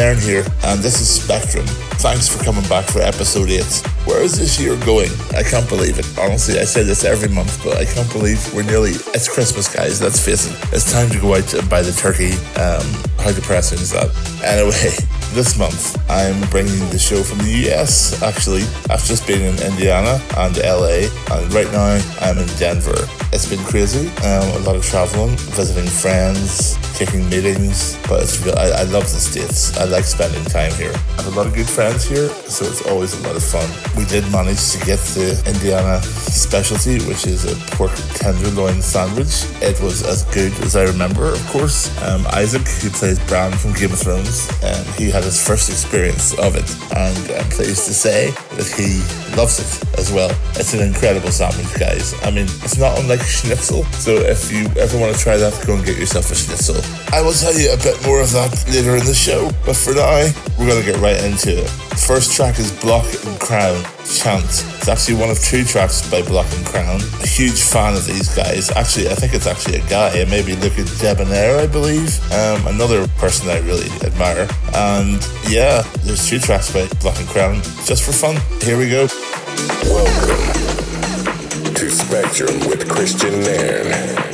Nairn here, and this is Spectrum. Thanks for coming back for episode 8. Where is this year going? I can't believe it. Honestly, I say this every month, but I can't believe we're nearly. It's Christmas, guys, let's face it. It's time to go out and buy the turkey. Um, how depressing is that? Anyway, this month I'm bringing the show from the US. Actually, I've just been in Indiana and LA, and right now I'm in Denver. It's been crazy. Um, a lot of traveling, visiting friends, taking meetings, but it's real. I, I love the States. I like spending time here. I have a lot of good friends here, so it's always a lot of fun. We did manage to get the Indiana specialty, which is a pork tenderloin sandwich. It was as good as I remember, of course. Um, Isaac, who plays Bran from Game of Thrones, um, he had his first experience of it, and I'm pleased to say that he loves it as well. It's an incredible sandwich, guys. I mean, it's not unlike schnitzel, so if you ever want to try that, go and get yourself a schnitzel. I will tell you a bit more of that later in the show, but for now, we're going to get right into it. First track is Block and Crown, Chant. It's actually one of two tracks by Block and Crown. A huge fan of these guys. Actually, I think it's actually a guy, maybe Luca Debonaire, I believe. Um, another person I really admire. And yeah, there's two tracks by Block and Crown, just for fun. Here we go. Welcome to Spectrum with Kristian Nairn.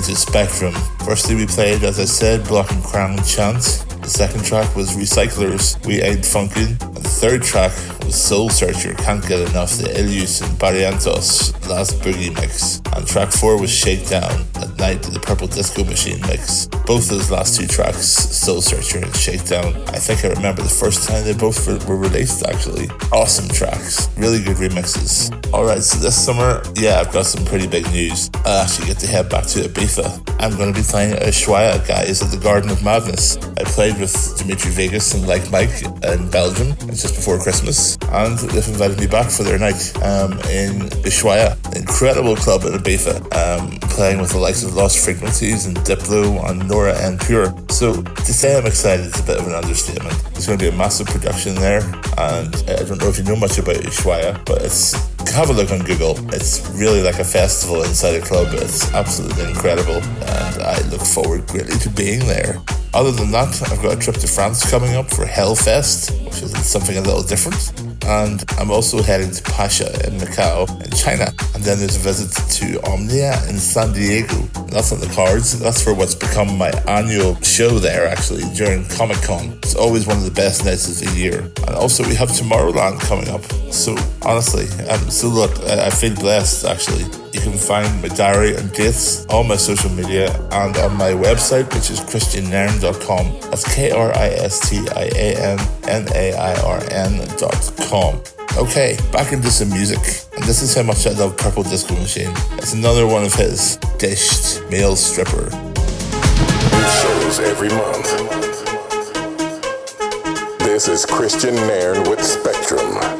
To Spectrum. Firstly, we played, as I said, Block and Crown Chant. The second track was Recyclers, We Ain't Funkin'. And the third track was Soul Searcher, Can't Get Enough, the Illyus and Barrientos Last Boogie Mix. And track four was Shakedown, At Night to the Purple Disco Machine Mix. Both those last two tracks, Soul Searcher and Shakedown, I think I remember the first time they both were, released actually. Awesome tracks, really good remixes. Alright, so this summer, yeah, I've got some pretty big news. I actually get to head back to Ibiza. I'm going to be playing at Ushuaia, guys, at the Garden of Madness. I played with Dimitri Vegas and Like Mike in Belgium just before Christmas, and they've invited me back for their night um, in Ushuaia. Incredible club in Ibiza, um, playing with the likes of Lost Frequencies and Diplo and And Pure. So to say I'm excited is a bit of an understatement. There's going to be a massive production there, and uh, I don't know if you know much about Ushuaia, but it's have a look on Google. It's really like a festival inside a club. It's absolutely incredible, and I look forward greatly to being there. Other than that, I've got a trip to France coming up for Hellfest, which is something a little different. And I'm also heading to Pacha in Macau in China. And then there's a visit to Omnia in San Diego. That's on the cards. That's for what's become my annual show there, actually, during Comic Con. It's always one of the best nights of the year. And also, we have Tomorrowland coming up. So, honestly, um, so look, I feel blessed, actually. You can find my diary and dates on my social media and on my website, which is kristiannairn.com. That's K R I S T I A N N A I R N.com. Okay, back into some music. And this is how much I love Purple Disco Machine. It's another one of his dished male stripper. Shows every month. This is Kristian Nairn with. Spectrum.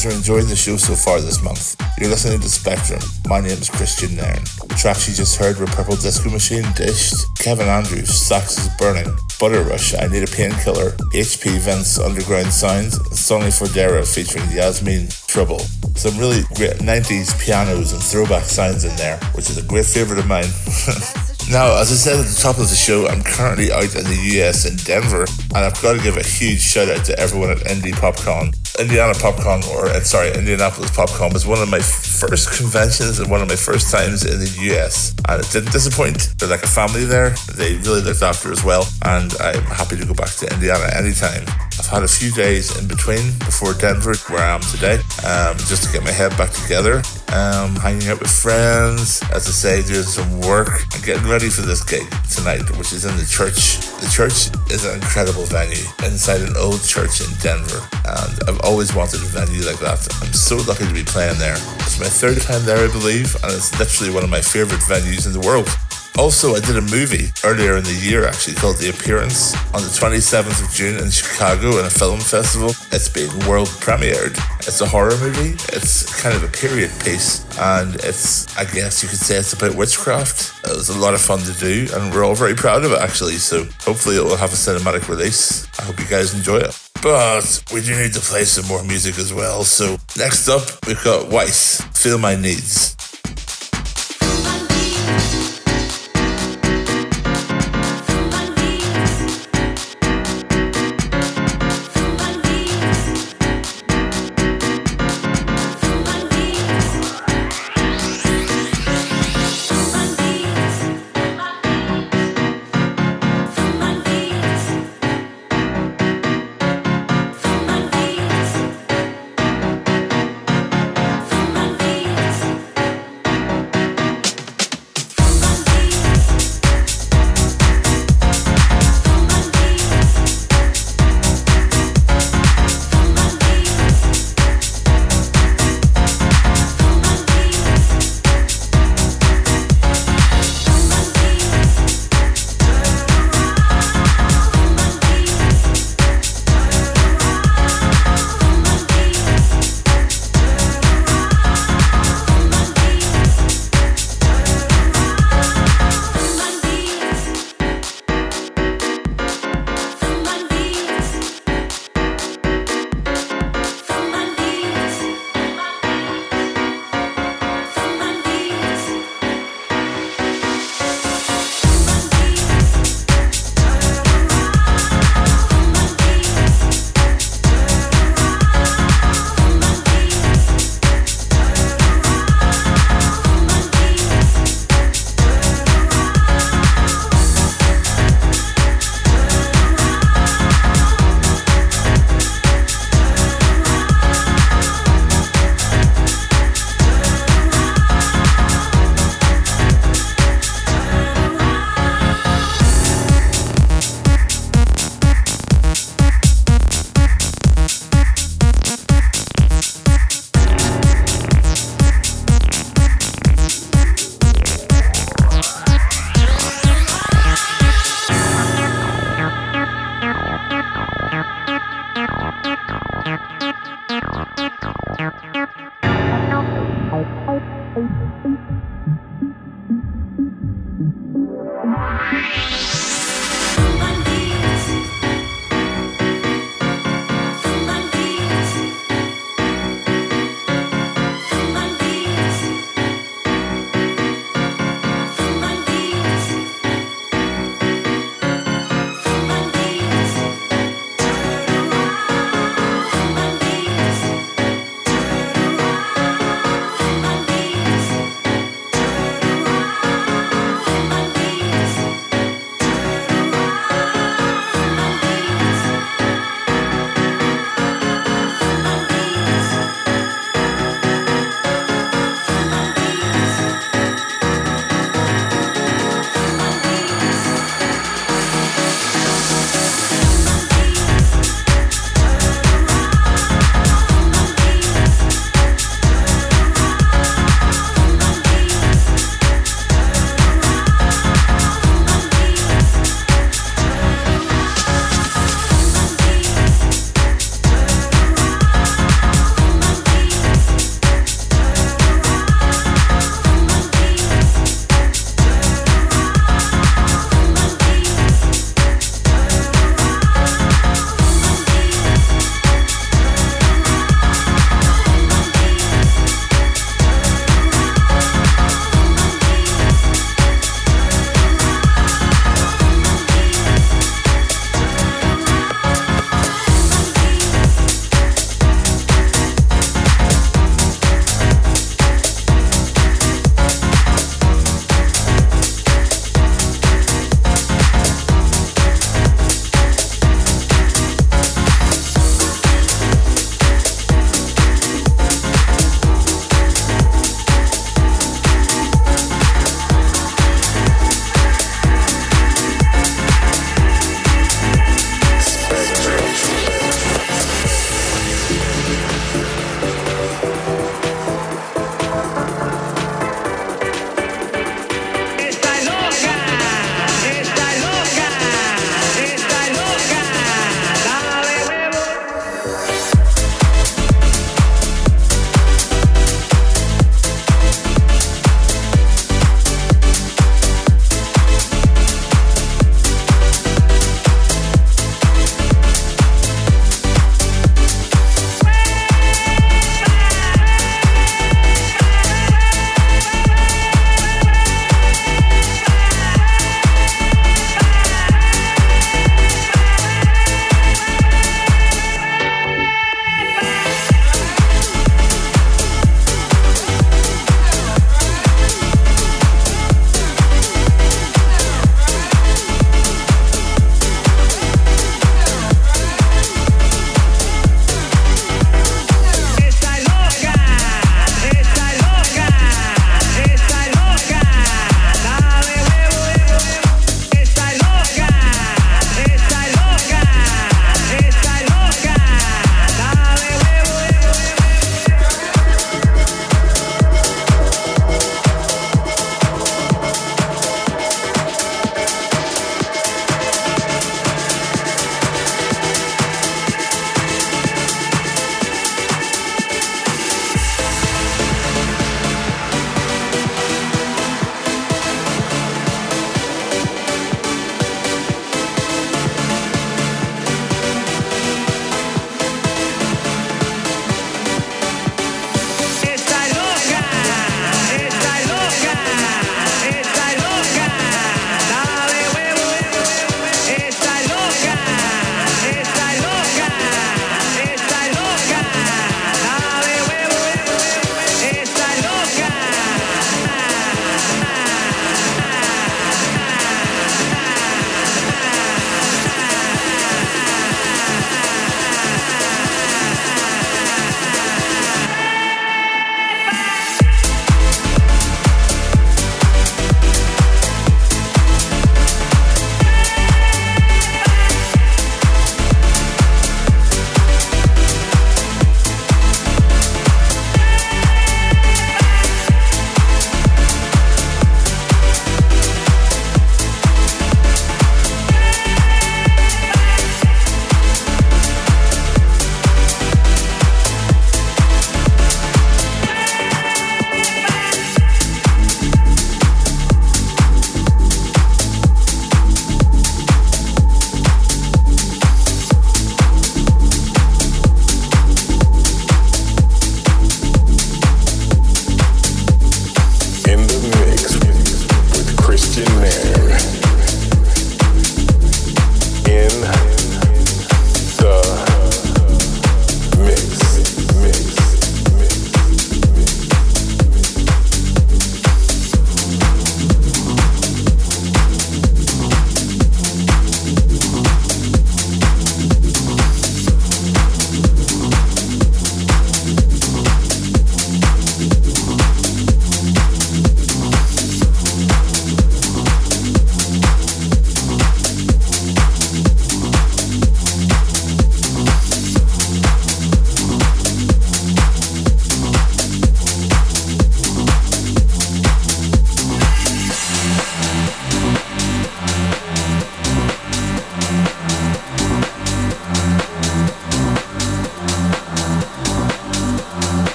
Guys are enjoying the show so far this month. You're listening to Spectrum. My name is Kristian Nairn. The tracks you just heard were Purple Disco Machine, Dished, Kevin Andrews, Sax is Burning, Butter Rush, I Need a Painkiller, HP Vince, Underground Sounds, Sonny Fodera featuring Yasmin Trouble. Some really great 90s pianos and throwback sounds in there, which is a great favourite of mine. Now, as I said at the top of the show, I'm currently out in the US in Denver, and I've got to give a huge shout out to everyone at Indy PopCon. Indiana PopCon, or uh, sorry, Indianapolis PopCon was one of my first conventions and one of my first times in the US, and it didn't disappoint. They're like a family there. They really looked after as well, and I'm happy to go back to Indiana anytime. I've had a few days in between before Denver, where I am today, um, just to get my head back together. Um, hanging out with friends, as I say, doing some work and getting ready for this gig tonight, which is in the church. The church is an incredible venue inside an old church in Denver, and I've always wanted a venue like that. I'm so lucky to be playing there. It's my third time there, I believe, and it's literally one of my favorite venues in the world. Also, I did a movie earlier in the year actually called The Appearance on the 27th of June in Chicago in a film festival. It's being world premiered. It's a horror movie. It's kind of a period piece and it's, I guess you could say it's about witchcraft. It was a lot of fun to do and we're all very proud of it actually. So hopefully it will have a cinematic release. I hope you guys enjoy it. But we do need to play some more music as well. So next up, we've got Weiss, Feel My Needs. My needs.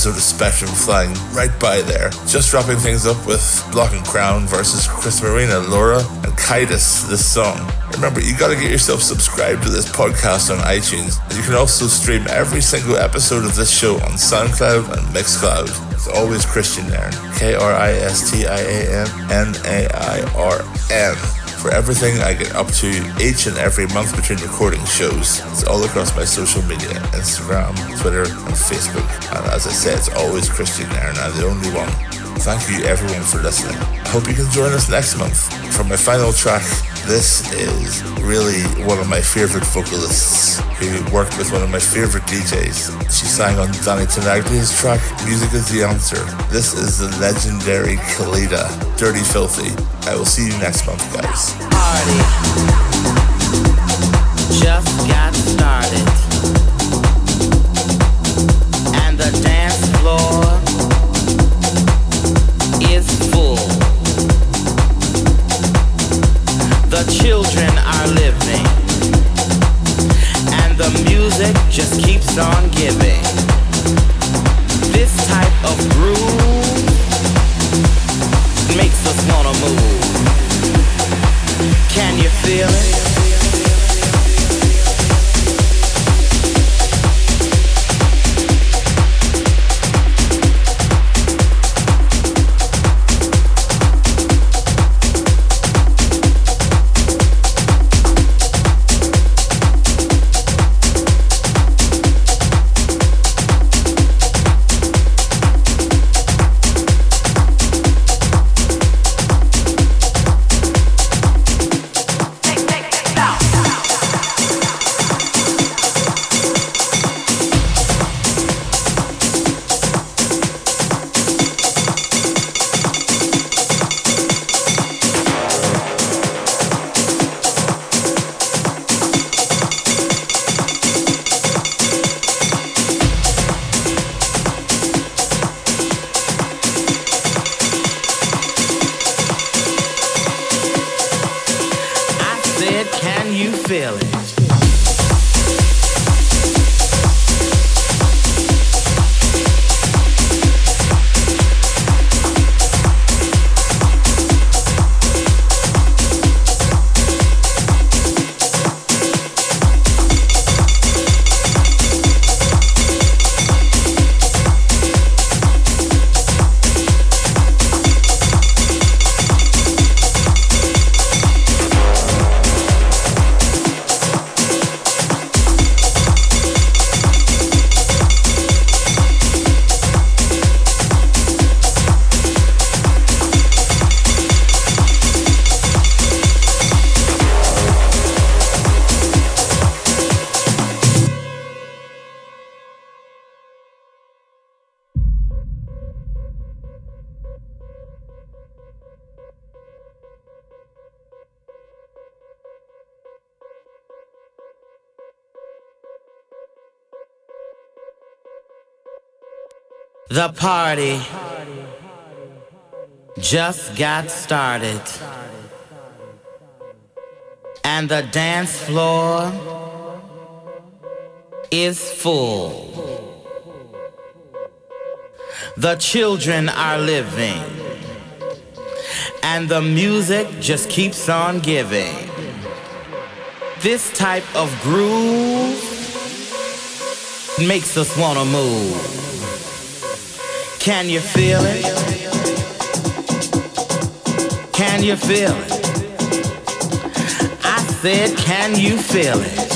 Episode of Spectrum flying right by there. Just wrapping things up with Block and Crown versus Chris Marina, Laura, and Kaitis, this song. Remember, you gotta get yourself subscribed to this podcast on iTunes. You can also stream every single episode of this show on SoundCloud and Mixcloud. It's always Kristian Nairn. K R I S T I A N N A I R N for everything I get up to each and every month between recording shows. It's all across my social media Instagram, Twitter, and Facebook. And as I said, it's always Kristian Nairn, I'm the only one. Thank you everyone for listening. I hope you can join us next month. For my final track, this is really one of my favorite vocalists who worked with one of my favorite DJs. She sang on Danny Tenaglia's track, Music is the Answer. This is the legendary Celeda, Dirty Filthy. I will see you next month, guys. party just got started. And the dance floor is full. The children are living. The music just keeps on giving. This type of groove makes us wanna move. Can you feel it? The party just got started. And the dance floor is full. The children are living. And the music just keeps on giving. This type of groove makes us wanna move. Can you feel it? Can you feel it? I said, can you feel it?